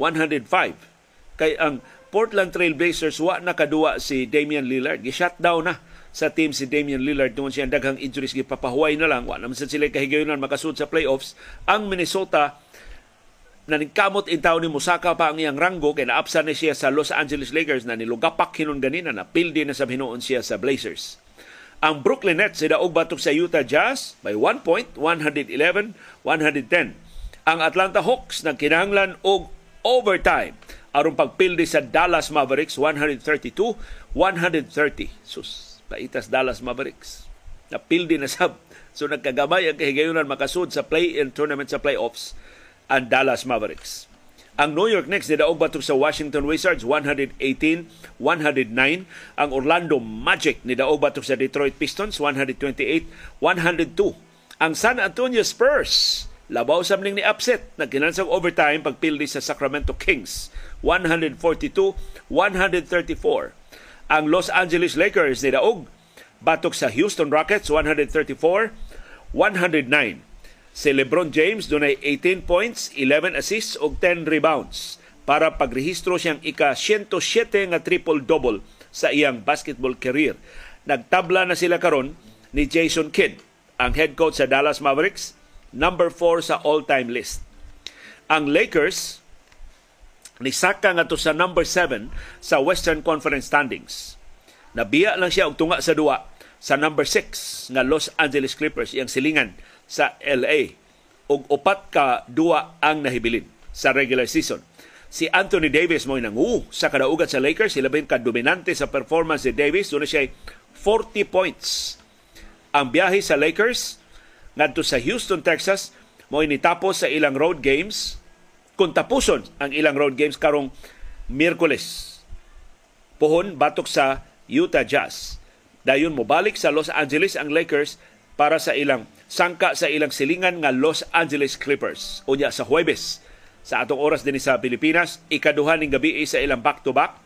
kay ang Portland Trail Blazers wa nakaduwa si Damian Lillard. Gi-shutdown na sa team si Damian Lillard tungod siya. Daghang injuries gipapahuway na lang. Wa naman sila kahigayonan makasud sa playoffs. Ang Minnesota na nagkamot in taon ni Musaka pa ang iyang ranggo kay naapsan na siya sa Los Angeles Lakers na nilugapak hinon ganina na pildi na sa hinuon siya sa Blazers. Ang Brooklyn Nets daog batok sa Utah Jazz by 1 point, 111-110. Ang Atlanta Hawks nagkinahanglan og overtime aron pagpildi sa Dallas Mavericks 132-130. Sus, paitas Dallas Mavericks. Napildi na sab. So nagkagamay ang kahigayonan makasud sa play-in tournament sa playoffs ang Dallas Mavericks. Ang New York Knicks nidaog batok sa Washington Wizards 118-109. Ang Orlando Magic nidaog batok sa Detroit Pistons 128-102. Ang San Antonio Spurs labaw sa ni upset na kinansang overtime pagpildi sa Sacramento Kings 142-134. Ang Los Angeles Lakers nidaog batok sa Houston Rockets 134-109. Si LeBron James dunay 18 points, 11 assists ug 10 rebounds para pagrehistro siyang ika-107 nga triple-double sa iyang basketball career. Nagtabla na sila karon ni Jason Kidd, ang head coach sa Dallas Mavericks, number 4 sa all-time list. Ang Lakers ni saka nga sa number 7 sa Western Conference standings. Nabiya lang siya og tunga sa duwa sa number 6 nga Los Angeles Clippers iyang silingan sa LA ug upat ka duwa ang nahibilin sa regular season. Si Anthony Davis mo nangu sa kadaugat sa Lakers, sila ka dominante sa performance ni Davis, doon siya 40 points. Ang biyahe sa Lakers ngadto sa Houston, Texas, mo initapos sa ilang road games kung tapuson ang ilang road games karong Miyerkules. Pohon batok sa Utah Jazz. Dayon mo balik sa Los Angeles ang Lakers para sa ilang sangka sa ilang silingan nga Los Angeles Clippers. Unya sa Huwebes, sa atong oras din sa Pilipinas, ikaduha ning gabi sa ilang back-to-back.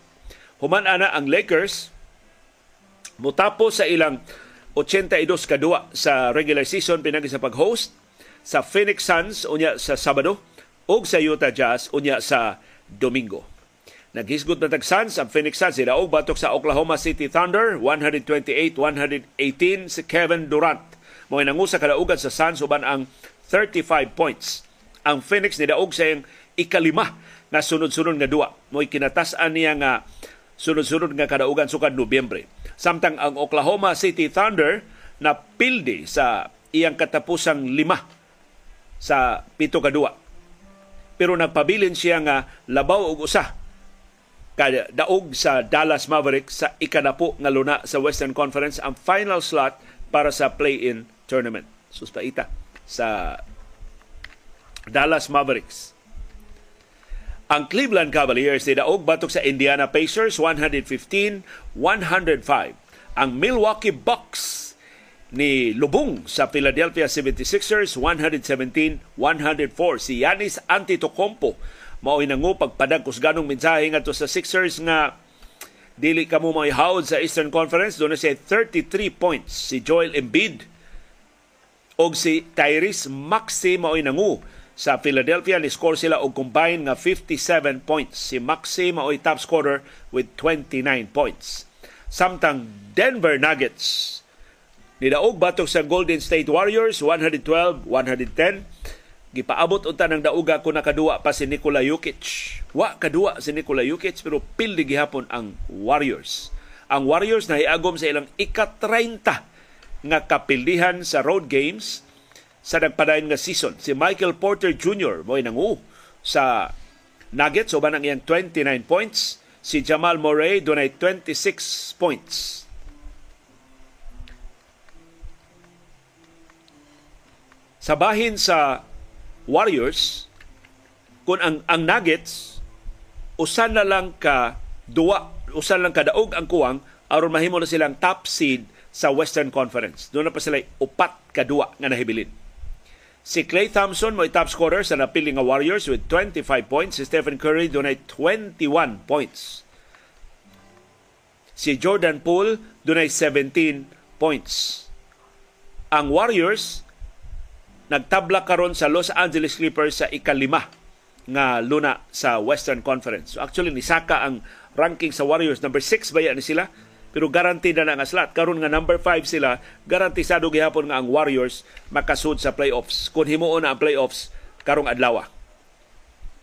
Human ana ang Lakers mutapo sa ilang 82 kadua sa regular season pinagi sa pag-host sa Phoenix Suns unya sa Sabado ug sa Utah Jazz unya sa Domingo. Naghisgot na tag Suns ang Phoenix Suns sila og batok sa Oklahoma City Thunder 128-118 si Kevin Durant mo nangusa kadaugan sa Suns uban ang 35 points. Ang Phoenix ni daog sa ikalima nga sunod-sunod nga duwa. Mo kinatasan niya nga sunod-sunod nga kadaugan sukad Nobyembre. Samtang ang Oklahoma City Thunder na pildi sa iyang katapusang lima sa pito kadua. Pero nagpabilin siya nga labaw og usa kada daog sa Dallas Mavericks sa ikanapo nga luna sa Western Conference ang final slot para sa play-in tournament. Suspaita sa Dallas Mavericks. Ang Cleveland Cavaliers ni daog batok sa Indiana Pacers 115-105. Ang Milwaukee Bucks ni lubong sa Philadelphia 76ers 117-104 si Yanis Antetokounmpo mao inango pagpadag ganong mensahe ngadto sa Sixers nga dili kamo may hawd sa Eastern Conference doon na siya 33 points si Joel Embiid og si Tyrese Maxey mao nangu sa Philadelphia ni score sila og combined nga 57 points. Si Maxey mao top scorer with 29 points. Samtang Denver Nuggets nidaog batok sa Golden State Warriors 112-110 gipaabot unta ng dauga ko nakaduwa pa si Nikola Jokic. Wa kaduwa si Nikola Jokic pero pildi gihapon ang Warriors. Ang Warriors na hiagom sa ilang ika-30 nga kapildihan sa road games sa nagpadayon nga season. Si Michael Porter Jr. mo nangu sa Nuggets uban ang iyang 29 points. Si Jamal Murray dunay 26 points. Sa bahin sa Warriors, kung ang ang Nuggets usan na lang ka duwa, usan lang ka daog ang kuwang aron mahimo na silang top seed sa Western Conference. Doon na pa sila upat kadua nga nahibilin. Si Clay Thompson mo top scorer sa napili nga Warriors with 25 points. Si Stephen Curry doon ay 21 points. Si Jordan Poole doon ay 17 points. Ang Warriors nagtabla karon sa Los Angeles Clippers sa ikalima nga luna sa Western Conference. So actually ni Saka ang ranking sa Warriors number 6 ba yan sila? Pero guaranteed na nga slot. Karon nga number 5 sila, garantisado gihapon nga ang Warriors makasud sa playoffs. Kung himuon na ang playoffs karong adlaw.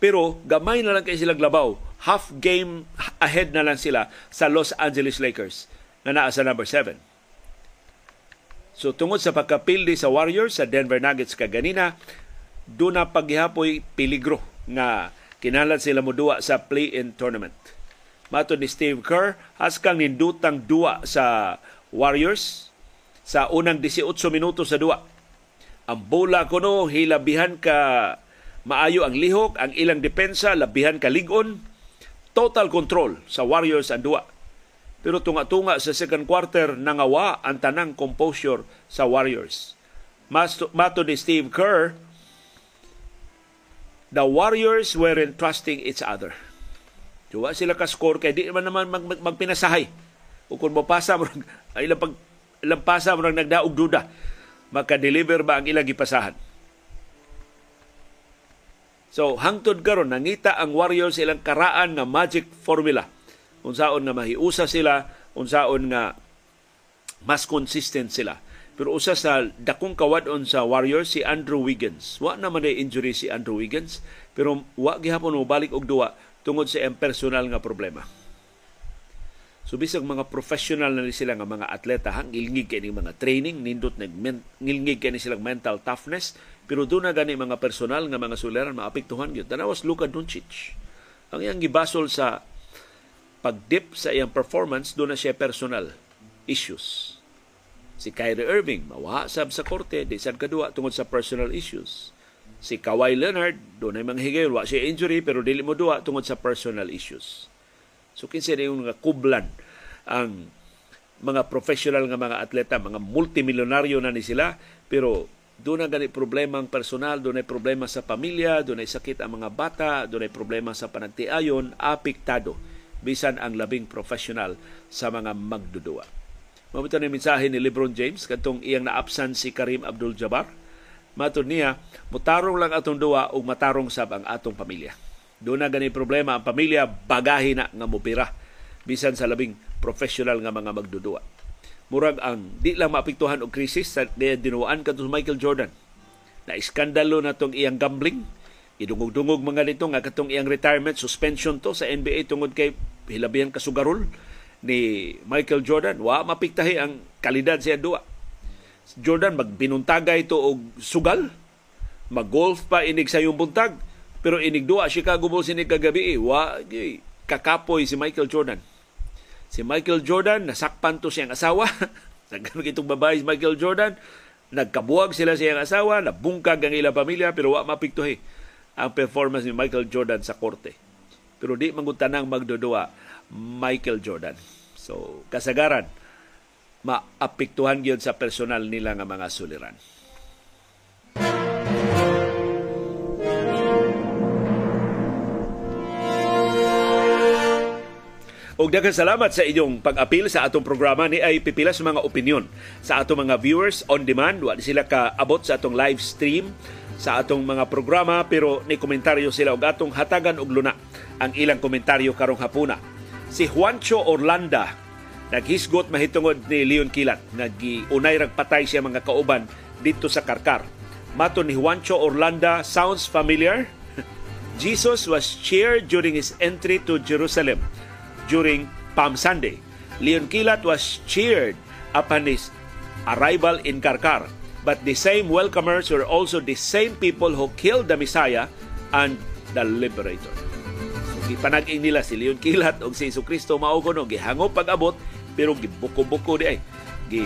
Pero gamay na lang kay sila labaw. Half game ahead na lang sila sa Los Angeles Lakers na naa sa number 7. So tungod sa pagkapildi sa Warriors sa Denver Nuggets kaganina, doon na paghihapoy peligro nga kinahanglan sila moduwa sa play-in tournament. Mato ni Steve Kerr, haskang nindutang duwa sa Warriors sa unang 18 minuto sa duwa. Ang bola kuno hilabihan ka maayo ang lihok, ang ilang depensa labihan ka ligon. Total control sa Warriors ang duwa pero tunga-tunga sa second quarter nangawa ang tanang composure sa Warriors. Mas, mato ni Steve Kerr, the Warriors weren't trusting each other. Diwa sila ka-score kay di man naman mag, mag, magpinasahay. O kung mapasa mo ilang pag ilang pasa mo nagdaog duda maka-deliver ba ang ilang gipasahan. So hangtod karon nangita ang Warriors ilang karaan nga magic formula unsaon nga mahiusa sila, unsaon nga mas consistent sila. Pero usa sa dakong kawadon sa Warriors si Andrew Wiggins. Wa naman ay injury si Andrew Wiggins, pero wa gihapon mo balik og duwa tungod sa personal nga problema. So bisag mga professional na ni sila nga mga atleta hang ngilngig kay mga training nindot nag ngilngig kay silang mental toughness pero do na gani mga personal nga mga suleran maapektuhan gyud. Tanawas Luka Doncic. Ang iyang gibasol sa pag-dip sa iyang performance, doon na siya personal issues. Si Kyrie Irving, mawa sab sa korte, di sad kadua tungod sa personal issues. Si Kawhi Leonard, doon ay mga higay, wa siya injury, pero dili mo duwa tungod sa personal issues. So kinsa na yung mga kublan ang mga professional nga mga atleta, mga multimilyonaryo na ni sila, pero doon na gani problema ang personal, doon ay problema sa pamilya, doon ay sakit ang mga bata, doon ay problema sa panagtiayon, apektado bisan ang labing professional sa mga magdudua. Mamito na mensahe ni LeBron James kadtong iyang naapsan si Karim Abdul-Jabbar. Matod niya, mutarong lang atong duwa ug matarong sab ang atong pamilya. Doon na gani problema ang pamilya, bagahi na nga mupira bisan sa labing professional nga mga magdudua. Murag ang di lang maapektuhan og krisis sa dinuwaan kadto Michael Jordan. Na iskandalo na tong iyang gambling, idungog-dungog mga nito nga katong iyang retirement suspension to sa NBA tungod kay hilabihan kasugarol ni Michael Jordan wa mapiktahi ang kalidad siya duwa Jordan magbinuntagay ito og sugal mag-golf pa inig sa yung buntag pero inig duwa Chicago Bulls inig kagabi eh. wa kakapoy si Michael Jordan si Michael Jordan nasakpan to siyang asawa nagkamag itong babae si Michael Jordan nagkabuwag sila siyang asawa nabungkag ang ilang pamilya pero wa mapiktuhi ang performance ni Michael Jordan sa korte. Pero di mangutanang magdudua Michael Jordan. So, kasagaran, maapektuhan gyud sa personal nila nga mga suliran. Og daghang salamat sa inyong pag-apil sa atong programa ni ay pipila sa mga opinion sa atong mga viewers on demand. Wa sila ka abot sa atong live stream sa atong mga programa pero ni komentaryo sila og atong hatagan og luna ang ilang komentaryo karong hapuna. Si Juancho Orlanda naghisgot mahitungod ni Leon Kilat nagiunay rag patay siya mga kauban dito sa Karkar. Mato ni Juancho Orlanda sounds familiar. Jesus was cheered during his entry to Jerusalem during Palm Sunday. Leon Kilat was cheered upon his arrival in Karkar But the same welcomers were also the same people who killed the Messiah and the Liberator. Gipanag-ing nila si Leon Kilat o si Kristo maugon o gihangop pag-abot pero gibuko-buko di ay. Gi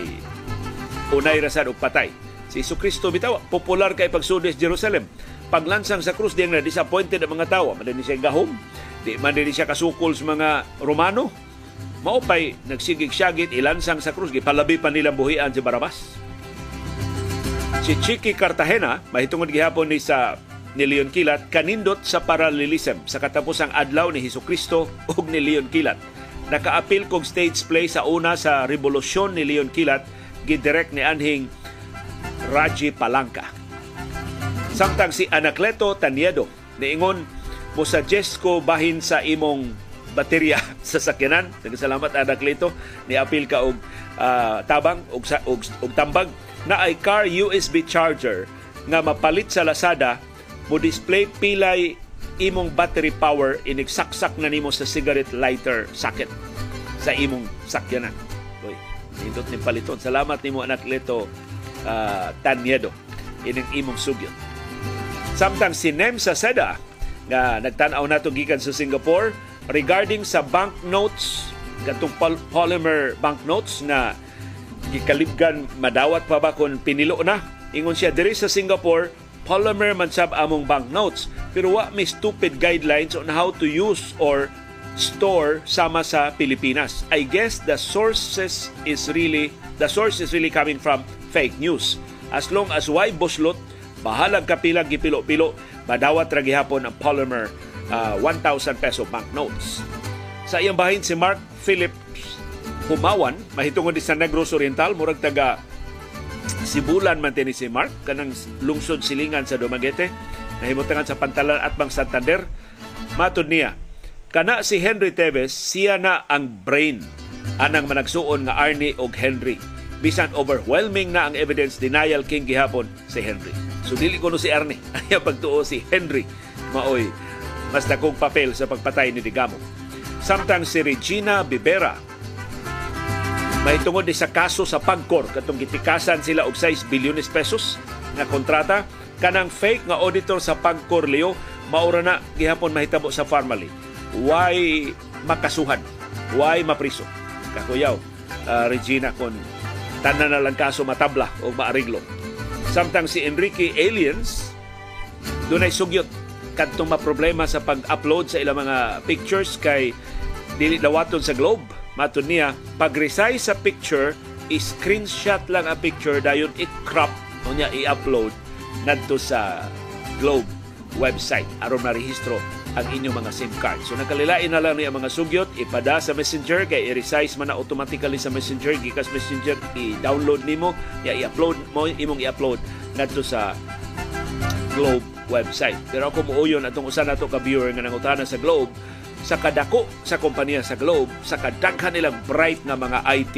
unay rasad og patay. Si Iso Kristo bitaw popular kay pagsudis Jerusalem. Paglansang sa krus diyang na disappointed ang mga tawo. Madani siya gahom. Di man din siya kasukol sa mga Romano. Maupay nagsigig-syagit ilansang sa krus gipalabi pa nilang buhian si Barabas Si Chiki Cartagena, mahitungod gihapon ni sa ni Leon Kilat, kanindot sa paralelism sa katapusang adlaw ni Hesus Kristo ug ni Leon Kilat. Nakaapil kog stage play sa una sa revolusyon ni Leon Kilat gidirect ni anhing Raji Palangka. Samtang si Anacleto Taniedo niingon mo suggest ko bahin sa imong baterya sa sakyanan. Salamat Anacleto ni apil ka og uh, tabang og, og, og tambag na ay car USB charger nga mapalit sa Lazada mo display pilay imong battery power inigsaksak na nimo sa cigarette lighter socket sa imong sakyanan. Uy, nindot ni paliton. Salamat nimo anak Leto uh, Tanyedo ining imong sugyot. Samtang si Nem sa Seda nga nagtan-aw nato gikan sa Singapore regarding sa banknotes katong polymer banknotes na gikalibgan madawat pa ba kung pinilo na ingon siya diri sa Singapore polymer man sab among banknotes pero wa may stupid guidelines on how to use or store sama sa Pilipinas. I guess the sources is really the source is really coming from fake news. As long as why buslot bahalag kapilang gipilo-pilo, madawat ra gihapon ang polymer uh, 1,000 peso banknotes. Sa iyang bahin si Mark Phillips Humawan, mahitungon di sa Negros Oriental, murag taga Sibulan man ni si Mark, kanang lungsod silingan sa Dumaguete, nahimutangan sa Pantalan at Bang Santander. Matod niya, kana si Henry Teves, siya na ang brain anang managsuon nga Arnie og Henry. Bisan overwhelming na ang evidence denial king gihapon si Henry. So dili ko no si Arnie. Ayaw pagtuo si Henry. Maoy, mas dakong papel sa pagpatay ni Digamo. Samtang si Regina Bibera, may tungod sa kaso sa Pagcor katong gitikasan sila og 6 bilyones pesos nga kontrata kanang fake nga auditor sa Pagcor Leo maura na gihapon mahitabo sa Farmally. Why makasuhan? Why mapriso? Kakuyaw, uh, Regina kon tanan na lang kaso matabla o maariglo Samtang si Enrique Aliens, dunay sugyot kadtong problema sa pag-upload sa ilang mga pictures kay dili dawaton sa Globe. Matud niya, pag-resize sa picture, i-screenshot lang ang picture dayon i-crop o niya i-upload ngadto sa Globe website aron marehistro ang inyong mga SIM card. So nakalilain na lang niya mga sugyot, ipada sa Messenger kay i-resize man na automatically sa Messenger gikas Messenger i-download nimo, ya i-upload mo imong i-upload ngadto sa Globe website. Pero ako muuyon atong usa nato ka viewer nga nangutana sa Globe sa kadako sa kompanya sa Globe, sa kadaghan nilang bright na mga IT,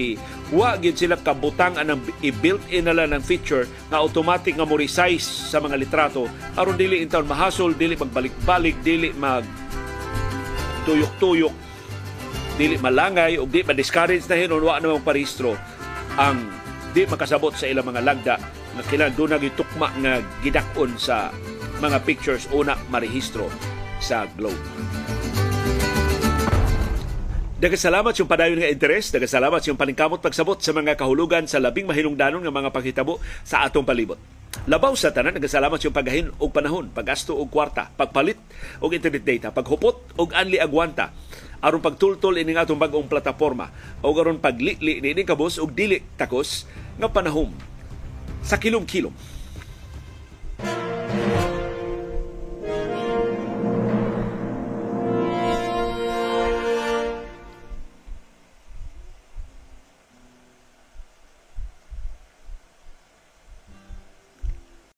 wa gid sila kabutang anang i-built in nila ng feature na automatic nga mo resize sa mga litrato aron dili intawon mahasol, dili magbalik-balik, dili mag tuyok-tuyok, dili malangay ug di ma-discourage na hinon wa namang parehistro ang di makasabot sa ilang mga lagda nga kailangan doon nagitukma nga gidakon sa mga pictures una marehistro sa Globe. Daga salamat yung padayon nga interes, daga salamat yung paningkamot pagsabot sa mga kahulugan sa labing mahinungdanon nga mga paghitabo sa atong palibot. Labaw sa tanan, nagasalamat yung paghahin og panahon, paggasto og kwarta, pagpalit og internet data, paghupot og anli agwanta, aron pagtultol ining atong bag-ong plataporma o aron paglitli ni kabos og dili takos nga panahon sa kilom-kilom